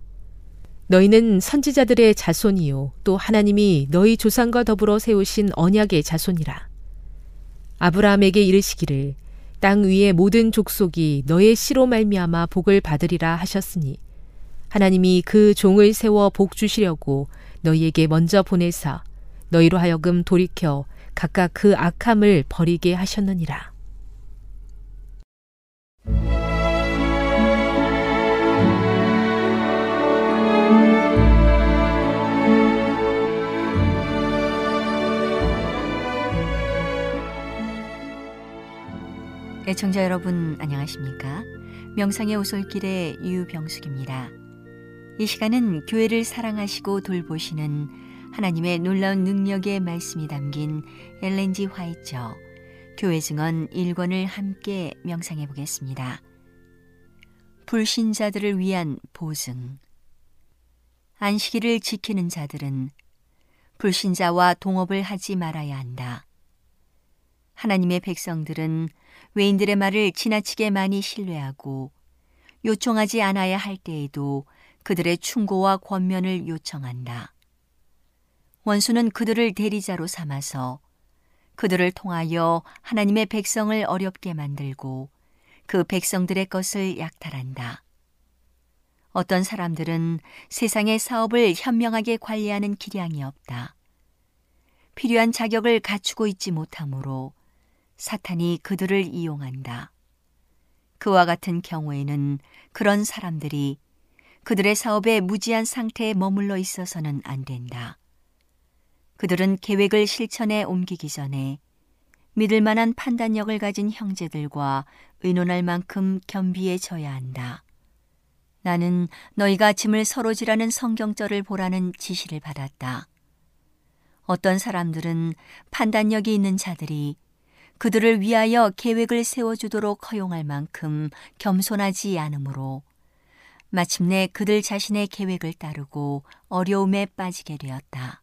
너희는 선지자들의 자손이요 또 하나님이 너희 조상과 더불어 세우신 언약의 자손이라. 아브라함에게 이르시기를 땅 위의 모든 족속이 너의 씨로 말미암아 복을 받으리라 하셨으니 하나님이 그 종을 세워 복 주시려고 너희에게 먼저 보내사 너희로 하여금 돌이켜 각각 그 악함을 버리게 하셨느니라. 애청자 여러분 안녕하십니까? 명상의 오솔길의 유병숙입니다. 이 시간은 교회를 사랑하시고 돌보시는 하나님의 놀라운 능력의 말씀이 담긴 엘렌지 화이처 교회 증언 1권을 함께 명상해 보겠습니다. 불신자들을 위한 보증 안식일을 지키는 자들은 불신자와 동업을 하지 말아야 한다. 하나님의 백성들은 외인들의 말을 지나치게 많이 신뢰하고 요청하지 않아야 할 때에도 그들의 충고와 권면을 요청한다. 원수는 그들을 대리자로 삼아서 그들을 통하여 하나님의 백성을 어렵게 만들고 그 백성들의 것을 약탈한다. 어떤 사람들은 세상의 사업을 현명하게 관리하는 기량이 없다. 필요한 자격을 갖추고 있지 못하므로 사탄이 그들을 이용한다. 그와 같은 경우에는 그런 사람들이 그들의 사업에 무지한 상태에 머물러 있어서는 안 된다. 그들은 계획을 실천에 옮기기 전에 믿을 만한 판단력을 가진 형제들과 의논할 만큼 겸비해져야 한다. 나는 너희가 짐을 서로 지라는 성경절을 보라는 지시를 받았다. 어떤 사람들은 판단력이 있는 자들이 그들을 위하여 계획을 세워주도록 허용할 만큼 겸손하지 않으므로 마침내 그들 자신의 계획을 따르고 어려움에 빠지게 되었다.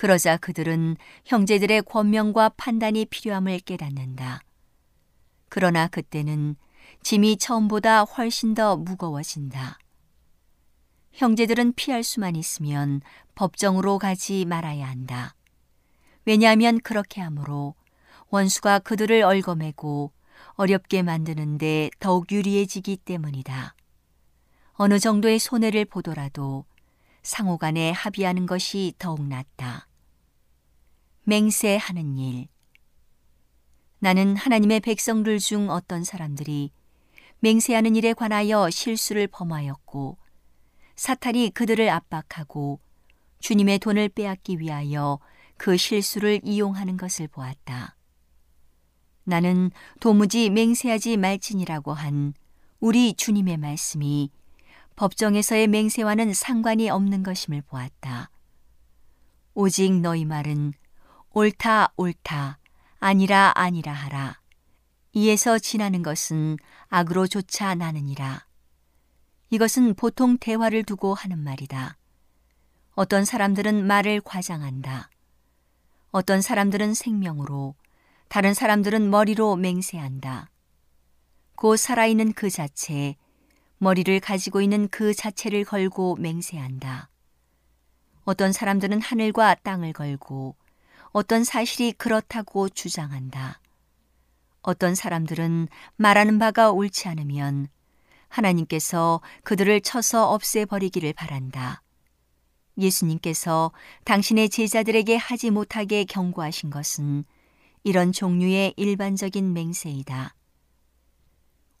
그러자 그들은 형제들의 권명과 판단이 필요함을 깨닫는다. 그러나 그때는 짐이 처음보다 훨씬 더 무거워진다. 형제들은 피할 수만 있으면 법정으로 가지 말아야 한다. 왜냐하면 그렇게 함으로 원수가 그들을 얽어매고 어렵게 만드는데 더욱 유리해지기 때문이다. 어느 정도의 손해를 보더라도 상호 간에 합의하는 것이 더욱 낫다. 맹세하는 일. 나는 하나님의 백성들 중 어떤 사람들이 맹세하는 일에 관하여 실수를 범하였고 사탄이 그들을 압박하고 주님의 돈을 빼앗기 위하여 그 실수를 이용하는 것을 보았다. 나는 도무지 맹세하지 말지니라고 한 우리 주님의 말씀이 법정에서의 맹세와는 상관이 없는 것임을 보았다. 오직 너희 말은 옳다 옳다 아니라 아니라 하라. 이에서 지나는 것은 악으로 조차 나느니라. 이것은 보통 대화를 두고 하는 말이다. 어떤 사람들은 말을 과장한다. 어떤 사람들은 생명으로, 다른 사람들은 머리로 맹세한다. 곧 살아있는 그 자체, 머리를 가지고 있는 그 자체를 걸고 맹세한다. 어떤 사람들은 하늘과 땅을 걸고 어떤 사실이 그렇다고 주장한다. 어떤 사람들은 말하는 바가 옳지 않으면 하나님께서 그들을 쳐서 없애버리기를 바란다. 예수님께서 당신의 제자들에게 하지 못하게 경고하신 것은 이런 종류의 일반적인 맹세이다.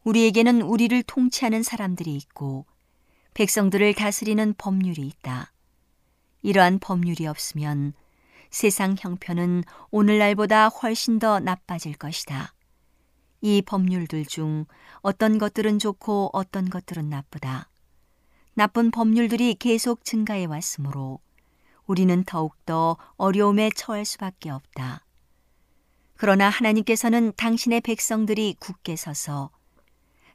우리에게는 우리를 통치하는 사람들이 있고 백성들을 다스리는 법률이 있다. 이러한 법률이 없으면 세상 형편은 오늘날보다 훨씬 더 나빠질 것이다. 이 법률들 중 어떤 것들은 좋고 어떤 것들은 나쁘다. 나쁜 법률들이 계속 증가해 왔으므로 우리는 더욱더 어려움에 처할 수밖에 없다. 그러나 하나님께서는 당신의 백성들이 굳게 서서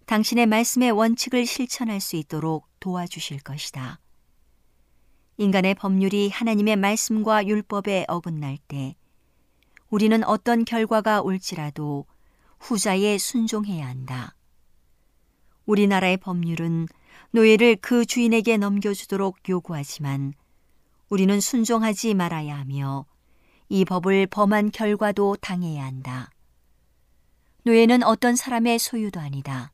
당신의 말씀의 원칙을 실천할 수 있도록 도와주실 것이다. 인간의 법률이 하나님의 말씀과 율법에 어긋날 때 우리는 어떤 결과가 올지라도 후자에 순종해야 한다. 우리나라의 법률은 노예를 그 주인에게 넘겨주도록 요구하지만 우리는 순종하지 말아야 하며 이 법을 범한 결과도 당해야 한다. 노예는 어떤 사람의 소유도 아니다.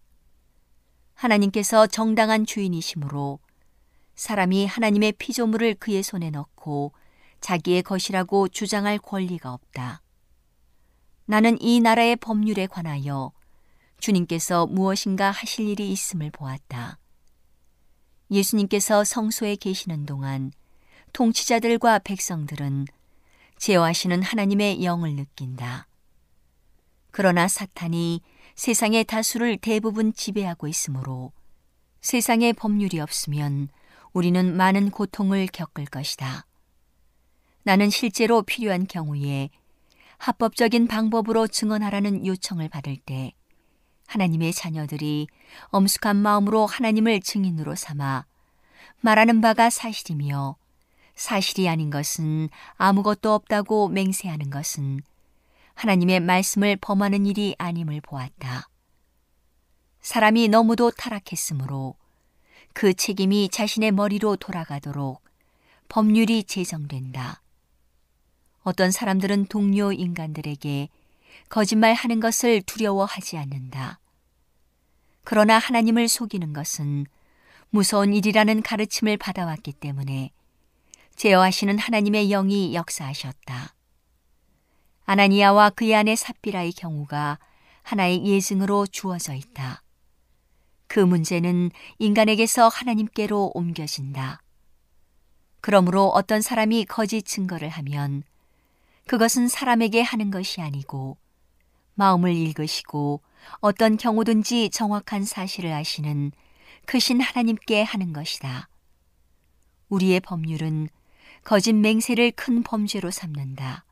하나님께서 정당한 주인이시므로 사람이 하나님의 피조물을 그의 손에 넣고 자기의 것이라고 주장할 권리가 없다. 나는 이 나라의 법률에 관하여 주님께서 무엇인가 하실 일이 있음을 보았다. 예수님께서 성소에 계시는 동안 통치자들과 백성들은 제어하시는 하나님의 영을 느낀다. 그러나 사탄이 세상의 다수를 대부분 지배하고 있으므로 세상의 법률이 없으면 우리는 많은 고통을 겪을 것이다. 나는 실제로 필요한 경우에 합법적인 방법으로 증언하라는 요청을 받을 때 하나님의 자녀들이 엄숙한 마음으로 하나님을 증인으로 삼아 말하는 바가 사실이며 사실이 아닌 것은 아무것도 없다고 맹세하는 것은 하나님의 말씀을 범하는 일이 아님을 보았다. 사람이 너무도 타락했으므로 그 책임이 자신의 머리로 돌아가도록 법률이 제정된다. 어떤 사람들은 동료 인간들에게 거짓말 하는 것을 두려워하지 않는다. 그러나 하나님을 속이는 것은 무서운 일이라는 가르침을 받아왔기 때문에 제어하시는 하나님의 영이 역사하셨다. 아나니아와 그의 아내 삽비라의 경우가 하나의 예증으로 주어져 있다. 그 문제는 인간에게서 하나님께로 옮겨진다. 그러므로 어떤 사람이 거짓 증거를 하면 그것은 사람에게 하는 것이 아니고 마음을 읽으시고 어떤 경우든지 정확한 사실을 아시는 크신 하나님께 하는 것이다. 우리의 법률은 거짓 맹세를 큰 범죄로 삼는다.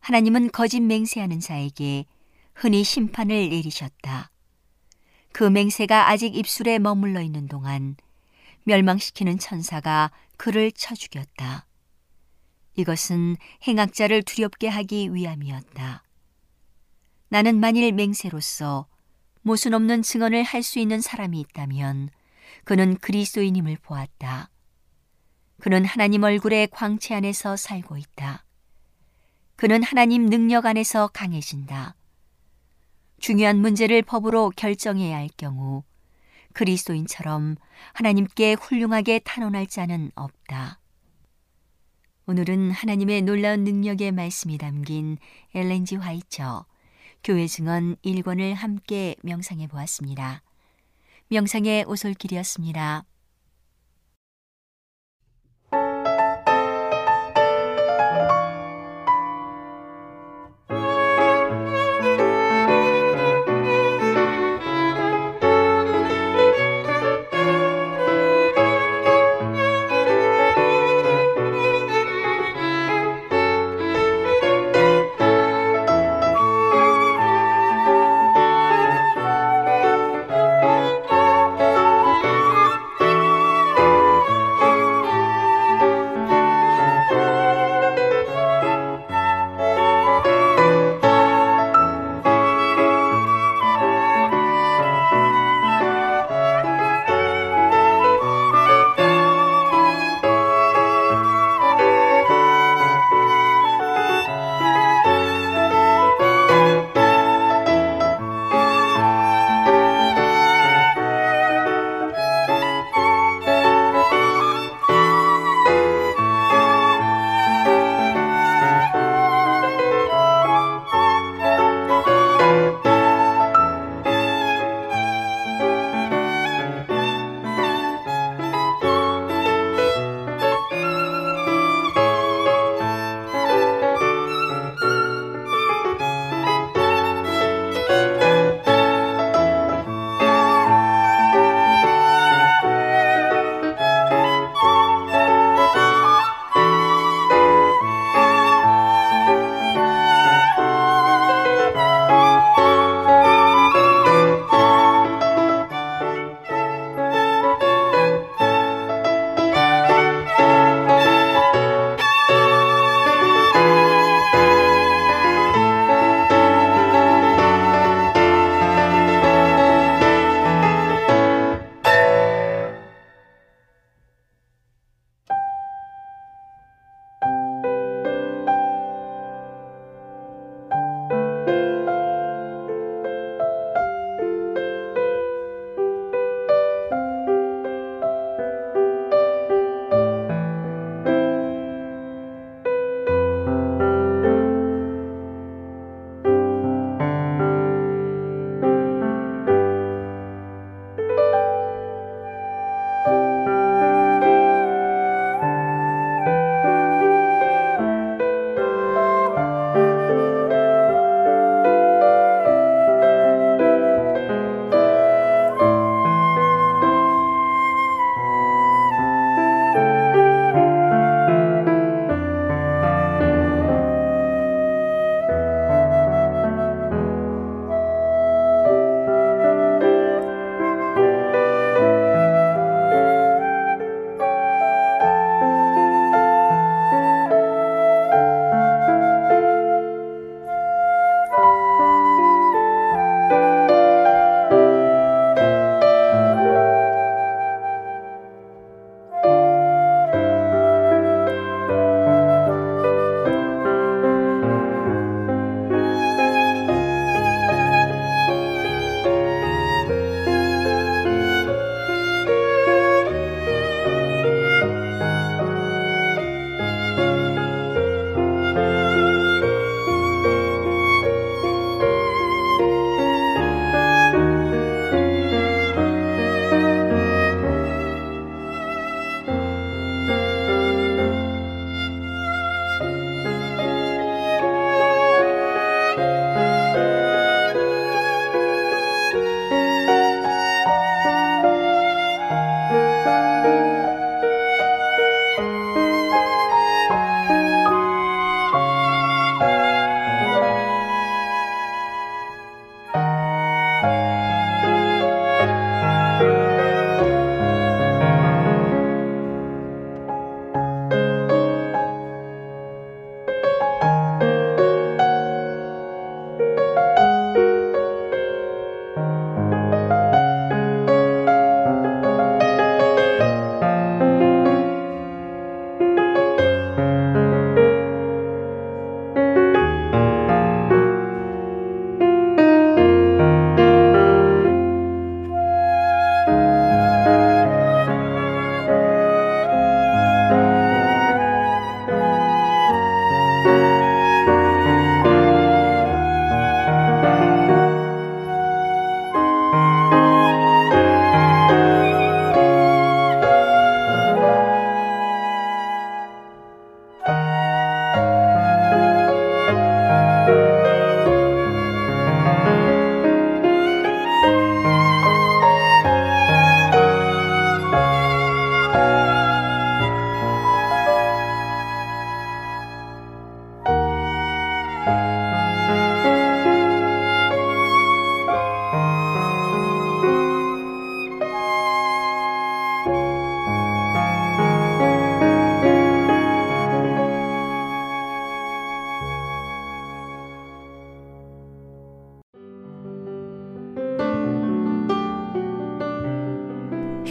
하나님은 거짓 맹세하는 자에게 흔히 심판을 내리셨다. 그 맹세가 아직 입술에 머물러 있는 동안 멸망시키는 천사가 그를 쳐 죽였다. 이것은 행악자를 두렵게 하기 위함이었다. 나는 만일 맹세로서 모순 없는 증언을 할 수 있는 사람이 있다면 그는 그리스도인임을 보았다. 그는 하나님 얼굴의 광채 안에서 살고 있다. 그는 하나님 능력 안에서 강해진다. 중요한 문제를 법으로 결정해야 할 경우 그리스도인처럼 하나님께 훌륭하게 탄원할 자는 없다. 오늘은 하나님의 놀라운 능력의 말씀이 담긴 엘렌지 화이처 교회 증언 1권을 함께 명상해 보았습니다. 명상의 오솔길이었습니다.